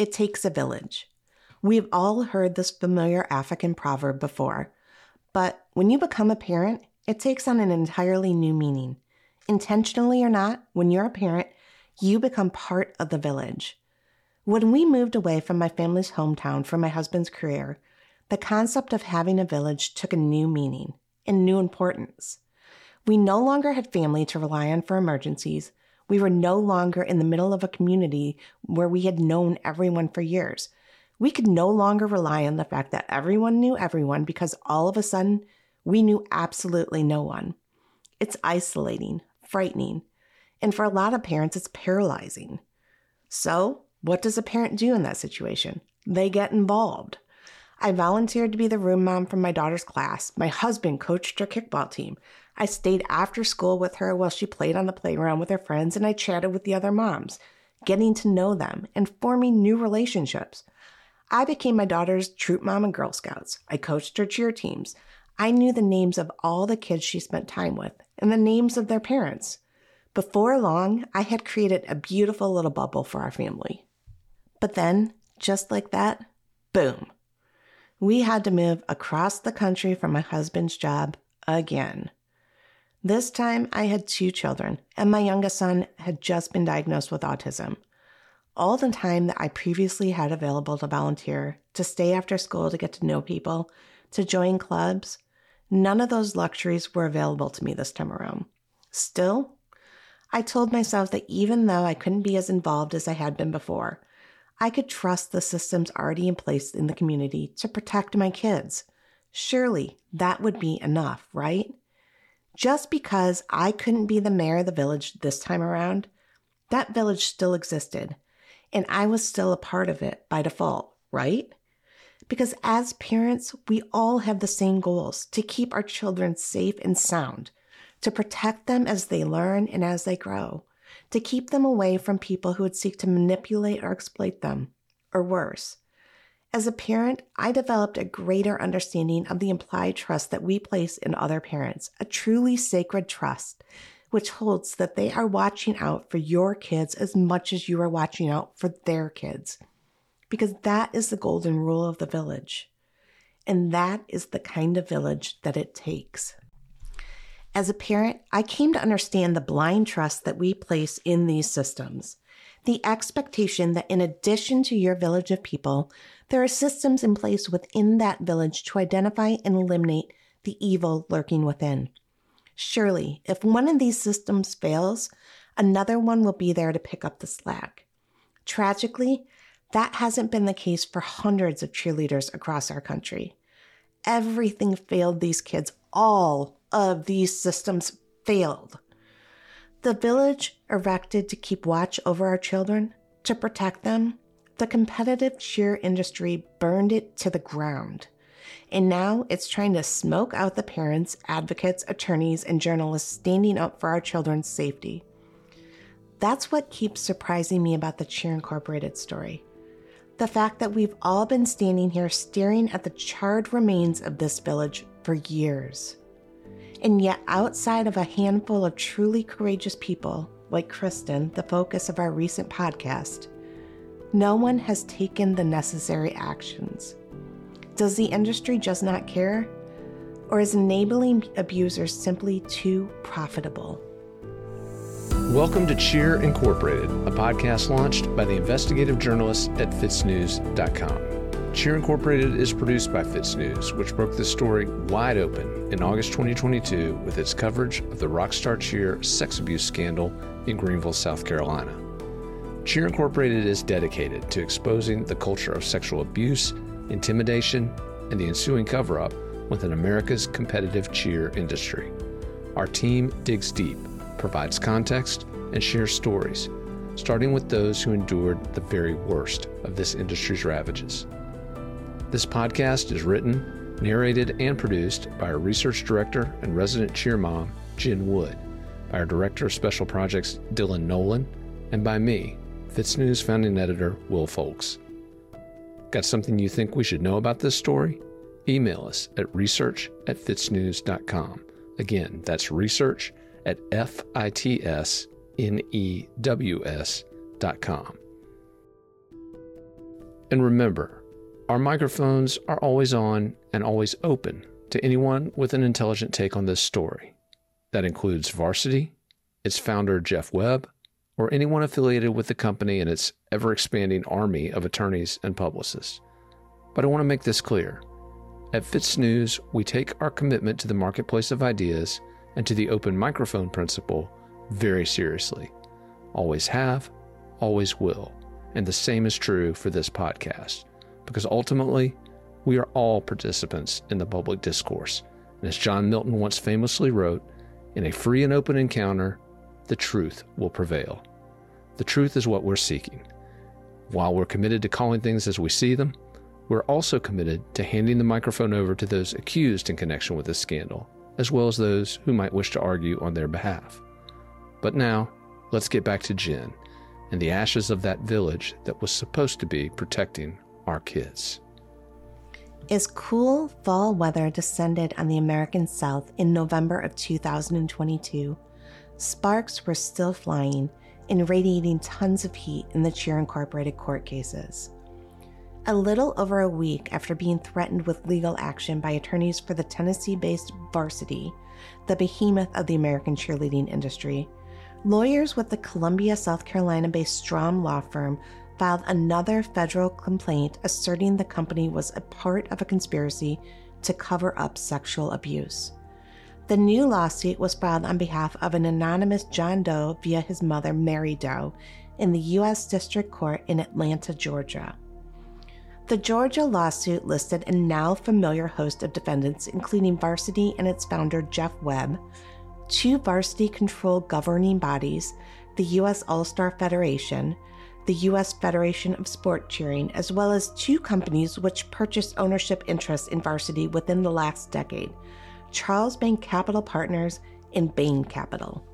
It takes a village. We've all heard this familiar African proverb before, but when you become a parent, it takes on an entirely new meaning. Intentionally or not, when you're a parent, you become part of the village. When we moved away from my family's hometown for my husband's career, the concept of having a village took a new meaning and new importance. We no longer had family to rely on for emergencies. We were no longer in the middle of a community where we had known everyone for years. We could no longer rely on the fact that everyone knew everyone because all of a sudden we knew absolutely no one. It's isolating, frightening, and for a lot of parents, it's paralyzing. So, what does a parent do in that situation? They get involved. I volunteered to be the room mom for my daughter's class. My husband coached her kickball team. I stayed after school with her while she played on the playground with her friends, and I chatted with the other moms, getting to know them and forming new relationships. I became my daughter's troop mom and Girl Scouts. I coached her cheer teams. I knew the names of all the kids she spent time with and the names of their parents. Before long, I had created a beautiful little bubble for our family. But then, just like that, boom, we had to move across the country for my husband's job again. This time I had two children, and my youngest son had just been diagnosed with autism. All the time that I previously had available to volunteer, to stay after school to get to know people, to join clubs, none of those luxuries were available to me this time around. Still, I told myself that even though I couldn't be as involved as I had been before, I could trust the systems already in place in the community to protect my kids. Surely that would be enough, right? Just because I couldn't be the mayor of the village this time around, that village still existed, and I was still a part of it by default, right? Because as parents, we all have the same goals to keep our children safe and sound, to protect them as they learn and as they grow to keep them away from people who would seek to manipulate or exploit them, or worse. As a parent, I developed a greater understanding of the implied trust that we place in other parents, a truly sacred trust, which holds that they are watching out for your kids as much as you are watching out for their kids. Because that is the golden rule of the village. And that is the kind of village that it takes. As a parent, I came to understand the blind trust that we place in these systems. The expectation that in addition to your village of people, there are systems in place within that village to identify and eliminate the evil lurking within. Surely, if one of these systems fails, another one will be there to pick up the slack. Tragically, that hasn't been the case for hundreds of cheerleaders across our country. Everything failed these kids all of these systems failed. The village erected to keep watch over our children, to protect them, the competitive cheer industry burned it to the ground. And now it's trying to smoke out the parents, advocates, attorneys, and journalists standing up for our children's safety. That's what keeps surprising me about the Cheer Incorporated story. The fact that we've all been standing here staring at the charred remains of this village for years. And yet, outside of a handful of truly courageous people, like Kristen, the focus of our recent podcast, no one has taken the necessary actions. Does the industry just not care? Or is enabling abusers simply too profitable? Welcome to Cheer Incorporated, a podcast launched by the investigative journalists at FITSNews.com. Cheer Incorporated is produced by FITSNews, which broke the story wide open in August 2022 with its coverage of the Rockstar Cheer sex abuse scandal in Greenville, South Carolina. Cheer Incorporated is dedicated to exposing the culture of sexual abuse, intimidation, and the ensuing cover up within America's competitive cheer industry. Our team digs deep, provides context, and shares stories, starting with those who endured the very worst of this industry's ravages. This podcast is written, narrated, and produced by our research director and resident cheer mom, Jen Wood, by our director of special projects, Dylan Nolan, and by me, FITSNews founding editor, Will Folks. Got something you think we should know about this story? Email us at research at fitsnews.com. Again, that's research at F-I-T-S-N-E-W-S dot com. And remember, our microphones are always on and always open to anyone with an intelligent take on this story. That includes Varsity, its founder, Jeff Webb, or anyone affiliated with the company and its ever expanding army of attorneys and publicists. But I want to make this clear. At FITSNews, we take our commitment to the marketplace of ideas and to the open microphone principle very seriously. Always have, always will. And the same is true for this podcast, because ultimately, we are all participants in the public discourse. And as John Milton once famously wrote, in a free and open encounter, the truth will prevail. The truth is what we're seeking. While we're committed to calling things as we see them, we're also committed to handing the microphone over to those accused in connection with this scandal, as well as those who might wish to argue on their behalf. But now, let's get back to Jen and the ashes of that village that was supposed to be protecting our kids. As cool fall weather descended on the American South in November of 2022, sparks were still flying and radiating tons of heat in the Cheer Incorporated court cases. A little over a week after being threatened with legal action by attorneys for the Tennessee based Varsity, the behemoth of the American cheerleading industry, lawyers with the Columbia, South Carolina based Strom law firm filed another federal complaint asserting the company was a part of a conspiracy to cover up sexual abuse. The new lawsuit was filed on behalf of an anonymous John Doe via his mother, Mary Doe, in the U.S. District Court in Atlanta, Georgia. The Georgia lawsuit listed a now familiar host of defendants, including Varsity and its founder, Jeff Webb, two varsity controlled governing bodies, the U.S. All Star Federation, the U.S. Federation of Sport Cheering, as well as two companies which purchased ownership interests in varsity within the last decade Charlesbank Capital Partners and Bain Capital.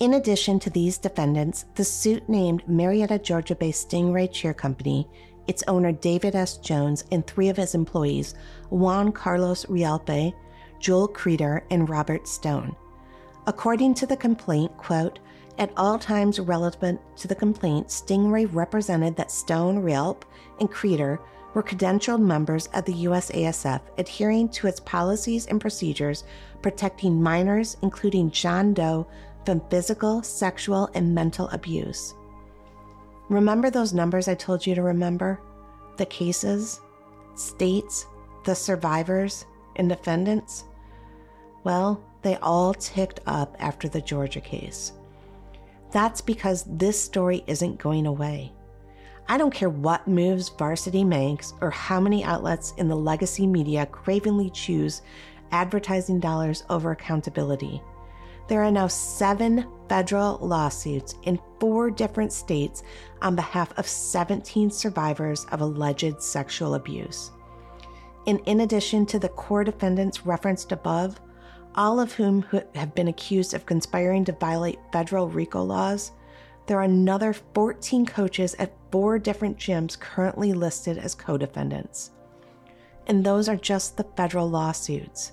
In addition to these defendants, the suit named Marietta, Georgia based Stingray Cheer Company, its owner David S. Jones, and three of his employees, Juan Carlos Rialpe, Joel Creeder, and Robert Stone. According to the complaint, quote, at all times relevant to the complaint, Stingray represented that Stone, Rialp, and Creeder were credentialed members of the USASF, adhering to its policies and procedures protecting minors, including John Doe, from physical, sexual, and mental abuse. Remember those numbers I told you to remember? The cases, states, the survivors, and defendants? Well, they all ticked up after the Georgia case. That's because this story isn't going away. I don't care what moves Varsity makes or how many outlets in the legacy media cravenly choose advertising dollars over accountability. There are now seven federal lawsuits in four different states on behalf of 17 survivors of alleged sexual abuse. And in addition to the core defendants referenced above, all of whom have been accused of conspiring to violate federal RICO laws, there are another 14 coaches at four different gyms currently listed as co defendants. And those are just the federal lawsuits,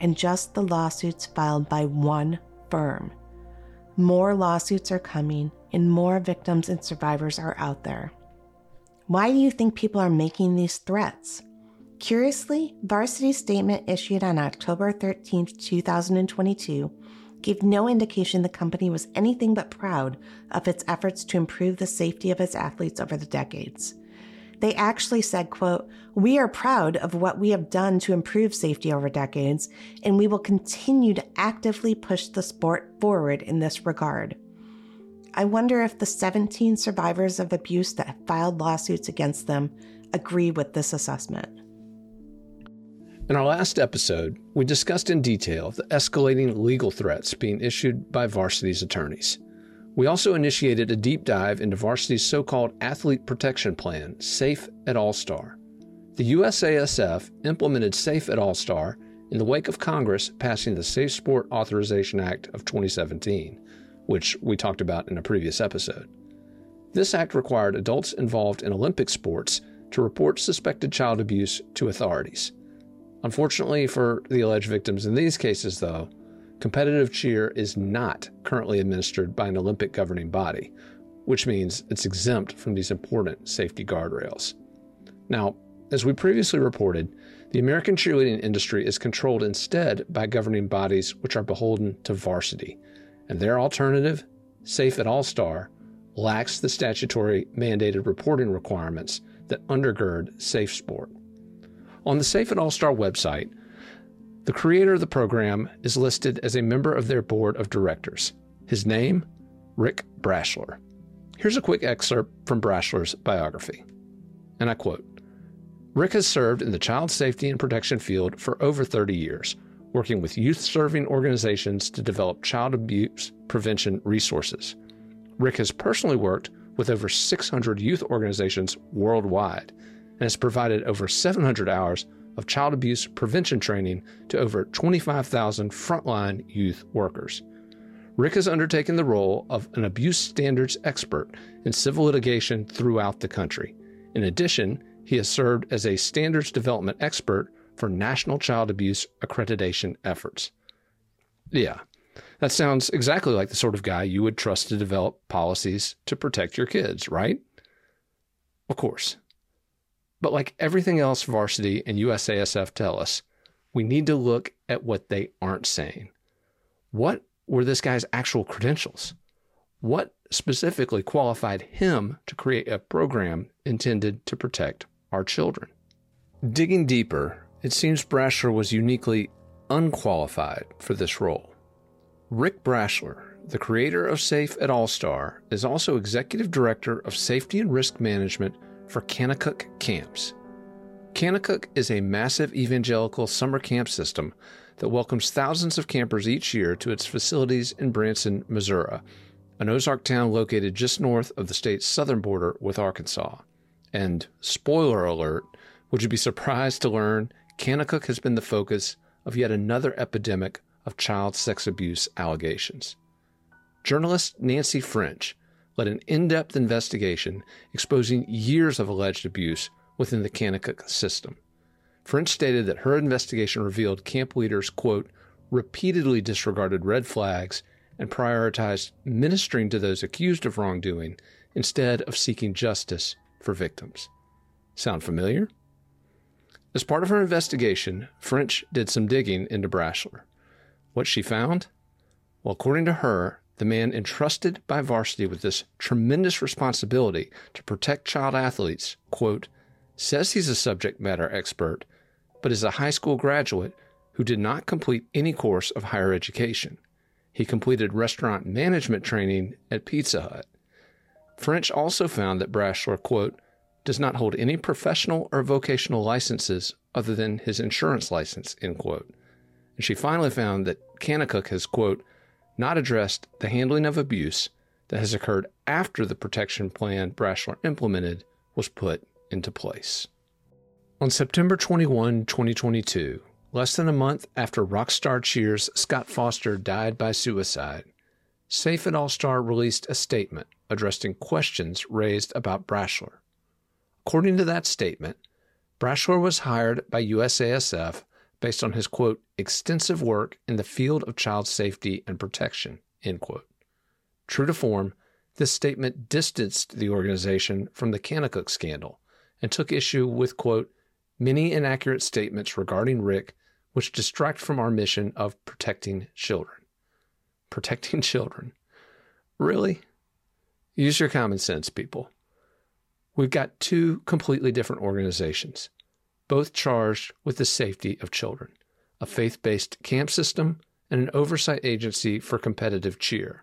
and just the lawsuits filed by one firm. More lawsuits are coming, and more victims and survivors are out there. Why do you think people are making these threats? Curiously, Varsity's statement issued on October 13, 2022, gave no indication the company was anything but proud of its efforts to improve the safety of its athletes over the decades. They actually said, quote, "We are proud of what we have done to improve safety over decades, and we will continue to actively push the sport forward in this regard." I wonder if the 17 survivors of abuse that filed lawsuits against them agree with this assessment. In our last episode, we discussed in detail the escalating legal threats being issued by Varsity's attorneys. We also initiated a deep dive into Varsity's so called Athlete Protection Plan, SAFE at All Star. The USASF implemented SAFE at All Star in the wake of Congress passing the Safe Sport Authorization Act of 2017, which we talked about in a previous episode. This act required adults involved in Olympic sports to report suspected child abuse to authorities. Unfortunately for the alleged victims in these cases, though, competitive cheer is not currently administered by an Olympic governing body, which means it's exempt from these important safety guardrails. Now, as we previously reported, the American cheerleading industry is controlled instead by governing bodies which are beholden to varsity, and their alternative, Safe at All Star, lacks the statutory mandated reporting requirements that undergird safe sport. On the Safe at All Star website, the creator of the program is listed as a member of their board of directors. His name, Rick Brashler. Here's a quick excerpt from Brashler's biography. And I quote Rick has served in the child safety and protection field for over 30 years, working with youth serving organizations to develop child abuse prevention resources. Rick has personally worked with over 600 youth organizations worldwide and has provided over 700 hours of child abuse prevention training to over 25,000 frontline youth workers. Rick has undertaken the role of an abuse standards expert in civil litigation throughout the country. In addition, he has served as a standards development expert for national child abuse accreditation efforts. Yeah, that sounds exactly like the sort of guy you would trust to develop policies to protect your kids, right? Of course. But like everything else varsity and USASF tell us, we need to look at what they aren't saying. What were this guy's actual credentials? What specifically qualified him to create a program intended to protect our children? Digging deeper, it seems Brashler was uniquely unqualified for this role. Rick Brashler, the creator of Safe at All Star, is also executive director of safety and risk management for Kanakuk Camps. Kanakuk is a massive evangelical summer camp system that welcomes thousands of campers each year to its facilities in Branson, Missouri, an Ozark town located just north of the state's southern border with Arkansas. And spoiler alert, would you be surprised to learn Kanakuk has been the focus of yet another epidemic of child sex abuse allegations? Journalist Nancy French led an in depth investigation exposing years of alleged abuse within the Kanakuk system. French stated that her investigation revealed camp leaders, quote, repeatedly disregarded red flags and prioritized ministering to those accused of wrongdoing instead of seeking justice for victims. Sound familiar? As part of her investigation, French did some digging into Brashler. What she found? Well, according to her, the man entrusted by varsity with this tremendous responsibility to protect child athletes, quote, says he's a subject matter expert, but is a high school graduate who did not complete any course of higher education. He completed restaurant management training at Pizza Hut. French also found that Brashler, quote, does not hold any professional or vocational licenses other than his insurance license, end quote. And she finally found that Kanakuk has, quote, not addressed the handling of abuse that has occurred after the protection plan Brashler implemented was put into place. On September 21, 2022, less than a month after Rockstar Cheers Scott Foster died by suicide, Safe at All Star released a statement addressing questions raised about Brashler. According to that statement, Brashler was hired by USASF based on his quote extensive work in the field of child safety and protection end quote. True to form, this statement distanced the organization from the Kanakuk scandal and took issue with quote many inaccurate statements regarding Rick which distract from our mission of protecting children. Protecting children. Really? Use your common sense, people. We've got two completely different organizations, both charged with the safety of children a faith based camp system and an oversight agency for competitive cheer.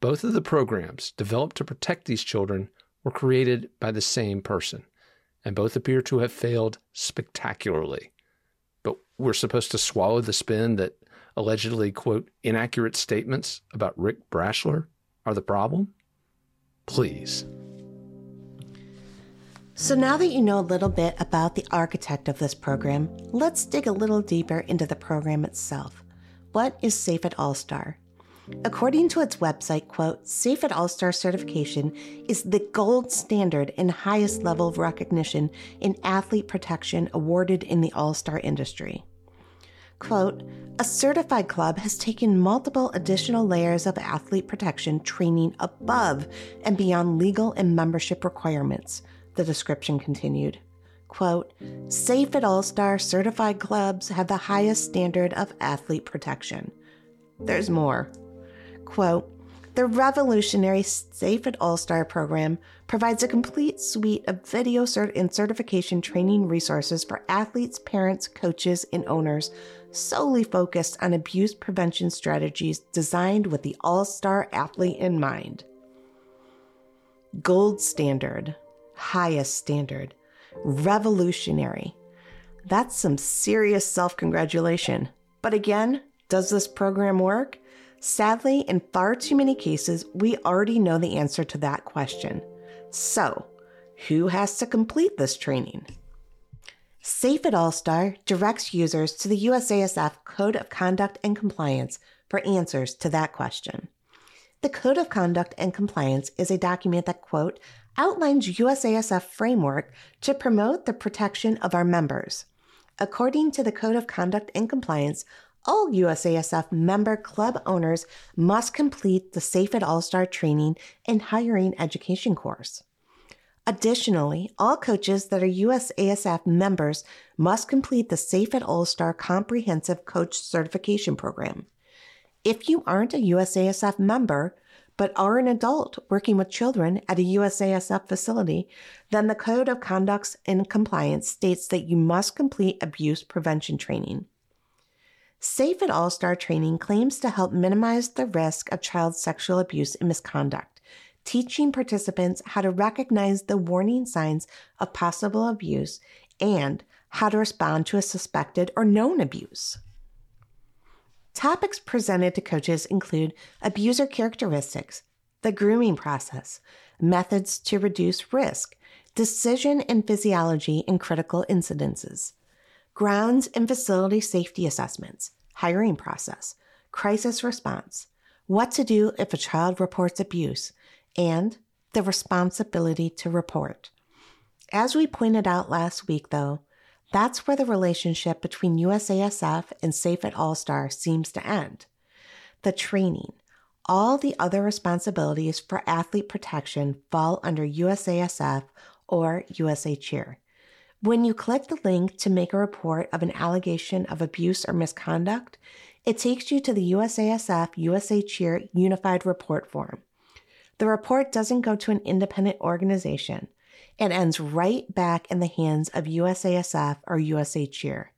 Both of the programs developed to protect these children were created by the same person, and both appear to have failed spectacularly. But we're supposed to swallow the spin that allegedly, quote, inaccurate statements about Rick Brashler are the problem? Please. So, now that you know a little bit about the architect of this program, let's dig a little deeper into the program itself. What is Safe at All Star? According to its website, quote, Safe at All Star certification is the gold standard and highest level of recognition in athlete protection awarded in the All Star industry. Quote, A certified club has taken multiple additional layers of athlete protection training above and beyond legal and membership requirements, the description continued. Quote, Safe at All Star certified clubs have the highest standard of athlete protection. There's more. Quote, the revolutionary Safe at All Star program provides a complete suite of video cert and certification training resources for athletes, parents, coaches, and owners solely focused on abuse prevention strategies designed with the all star athlete in mind. Gold standard, highest standard, revolutionary. That's some serious self congratulation. But again, does this program work? Sadly, in far too many cases, we already know the answer to that question. So, who has to complete this training? Safe at All Star directs users to the USASF Code of Conduct and Compliance for answers to that question. The Code of Conduct and Compliance is a document that, quote, outlines USASF framework to promote the protection of our members. According to the Code of Conduct and Compliance, all USASF member club owners must complete the Safe at All Star training and hiring education course. Additionally, all coaches that are USASF members must complete the Safe at All Star Comprehensive Coach Certification Program. If you aren't a USASF member, but are an adult working with children at a USASF facility, then the Code of Conduct and Compliance states that you must complete abuse prevention training. Safe at All Star training claims to help minimize the risk of child sexual abuse and misconduct, teaching participants how to recognize the warning signs of possible abuse and how to respond to a suspected or known abuse. Topics presented to coaches include abuser characteristics, the grooming process, methods to reduce risk, decision and physiology in critical incidences, grounds and facility safety assessments, hiring process, crisis response, what to do if a child reports abuse, and the responsibility to report. As we pointed out last week, though, that's where the relationship between USASF and Safe at All Star seems to end. The training, all the other responsibilities for athlete protection fall under USASF or USA Cheer. When you click the link to make a report of an allegation of abuse or misconduct, it takes you to the USASF USA Cheer Unified Report form. The report doesn't go to an independent organization. It ends right back in the hands of USASF or USA Cheer,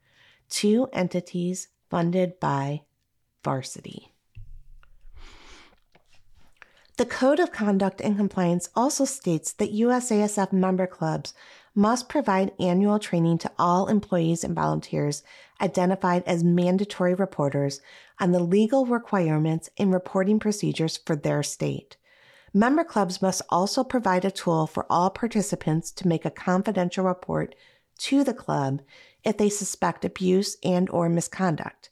two entities funded by Varsity. The Code of Conduct and Compliance also states that USASF member clubs must provide annual training to all employees and volunteers identified as mandatory reporters on the legal requirements and reporting procedures for their state. Member clubs must also provide a tool for all participants to make a confidential report to the club if they suspect abuse and or misconduct.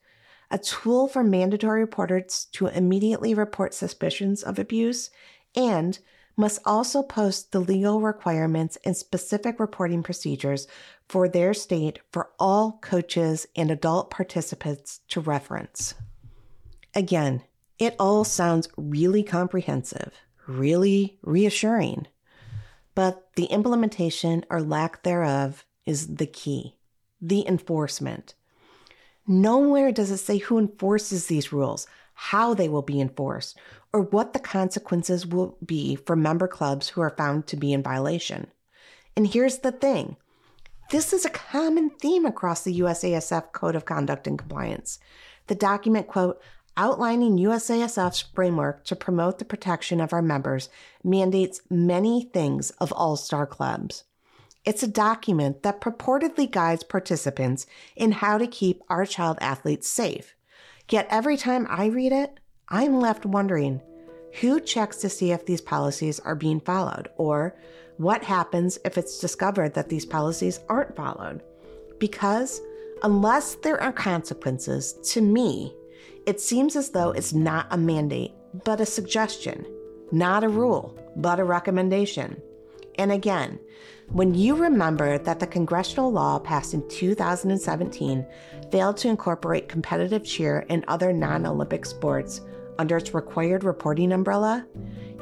A tool for mandatory reporters to immediately report suspicions of abuse and must also post the legal requirements and specific reporting procedures for their state for all coaches and adult participants to reference. Again, it all sounds really comprehensive, really reassuring, but the implementation or lack thereof is the key the enforcement. Nowhere does it say who enforces these rules, how they will be enforced, or what the consequences will be for member clubs who are found to be in violation. And here's the thing this is a common theme across the USASF Code of Conduct and Compliance. The document, quote, outlining USASF's framework to promote the protection of our members mandates many things of all star clubs. It's a document that purportedly guides participants in how to keep our child athletes safe. Yet every time I read it, I'm left wondering who checks to see if these policies are being followed, or what happens if it's discovered that these policies aren't followed? Because unless there are consequences, to me, it seems as though it's not a mandate, but a suggestion, not a rule, but a recommendation. And again, when you remember that the congressional law passed in 2017 failed to incorporate competitive cheer and other non Olympic sports under its required reporting umbrella,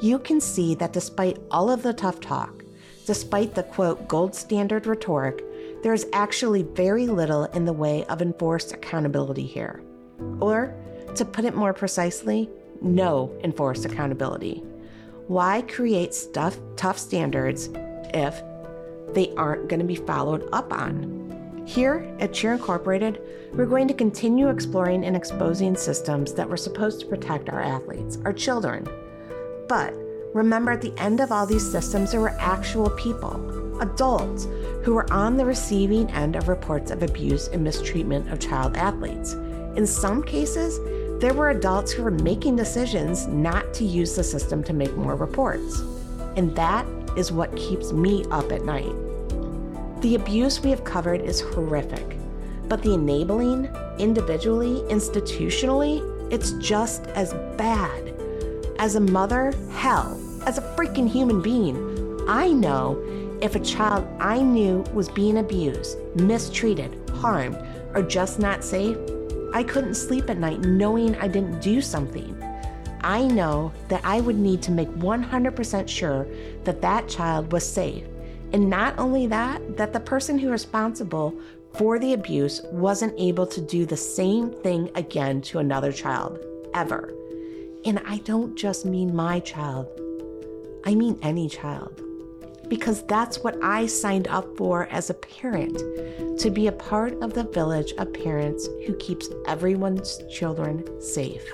you can see that despite all of the tough talk, despite the quote gold standard rhetoric, there is actually very little in the way of enforced accountability here. Or, to put it more precisely, no enforced accountability. Why create stuff, tough standards if they aren't going to be followed up on? Here at Cheer Incorporated, we're going to continue exploring and exposing systems that were supposed to protect our athletes, our children. But remember, at the end of all these systems, there were actual people, adults, who were on the receiving end of reports of abuse and mistreatment of child athletes. In some cases, there were adults who were making decisions not to use the system to make more reports. And that is what keeps me up at night. The abuse we have covered is horrific, but the enabling, individually, institutionally, it's just as bad. As a mother, hell, as a freaking human being, I know if a child I knew was being abused, mistreated, harmed, or just not safe, I couldn't sleep at night knowing I didn't do something. I know that I would need to make 100% sure that that child was safe. And not only that, that the person who was responsible for the abuse wasn't able to do the same thing again to another child, ever. And I don't just mean my child, I mean any child because that's what I signed up for as a parent to be a part of the village of parents who keeps everyone's children safe.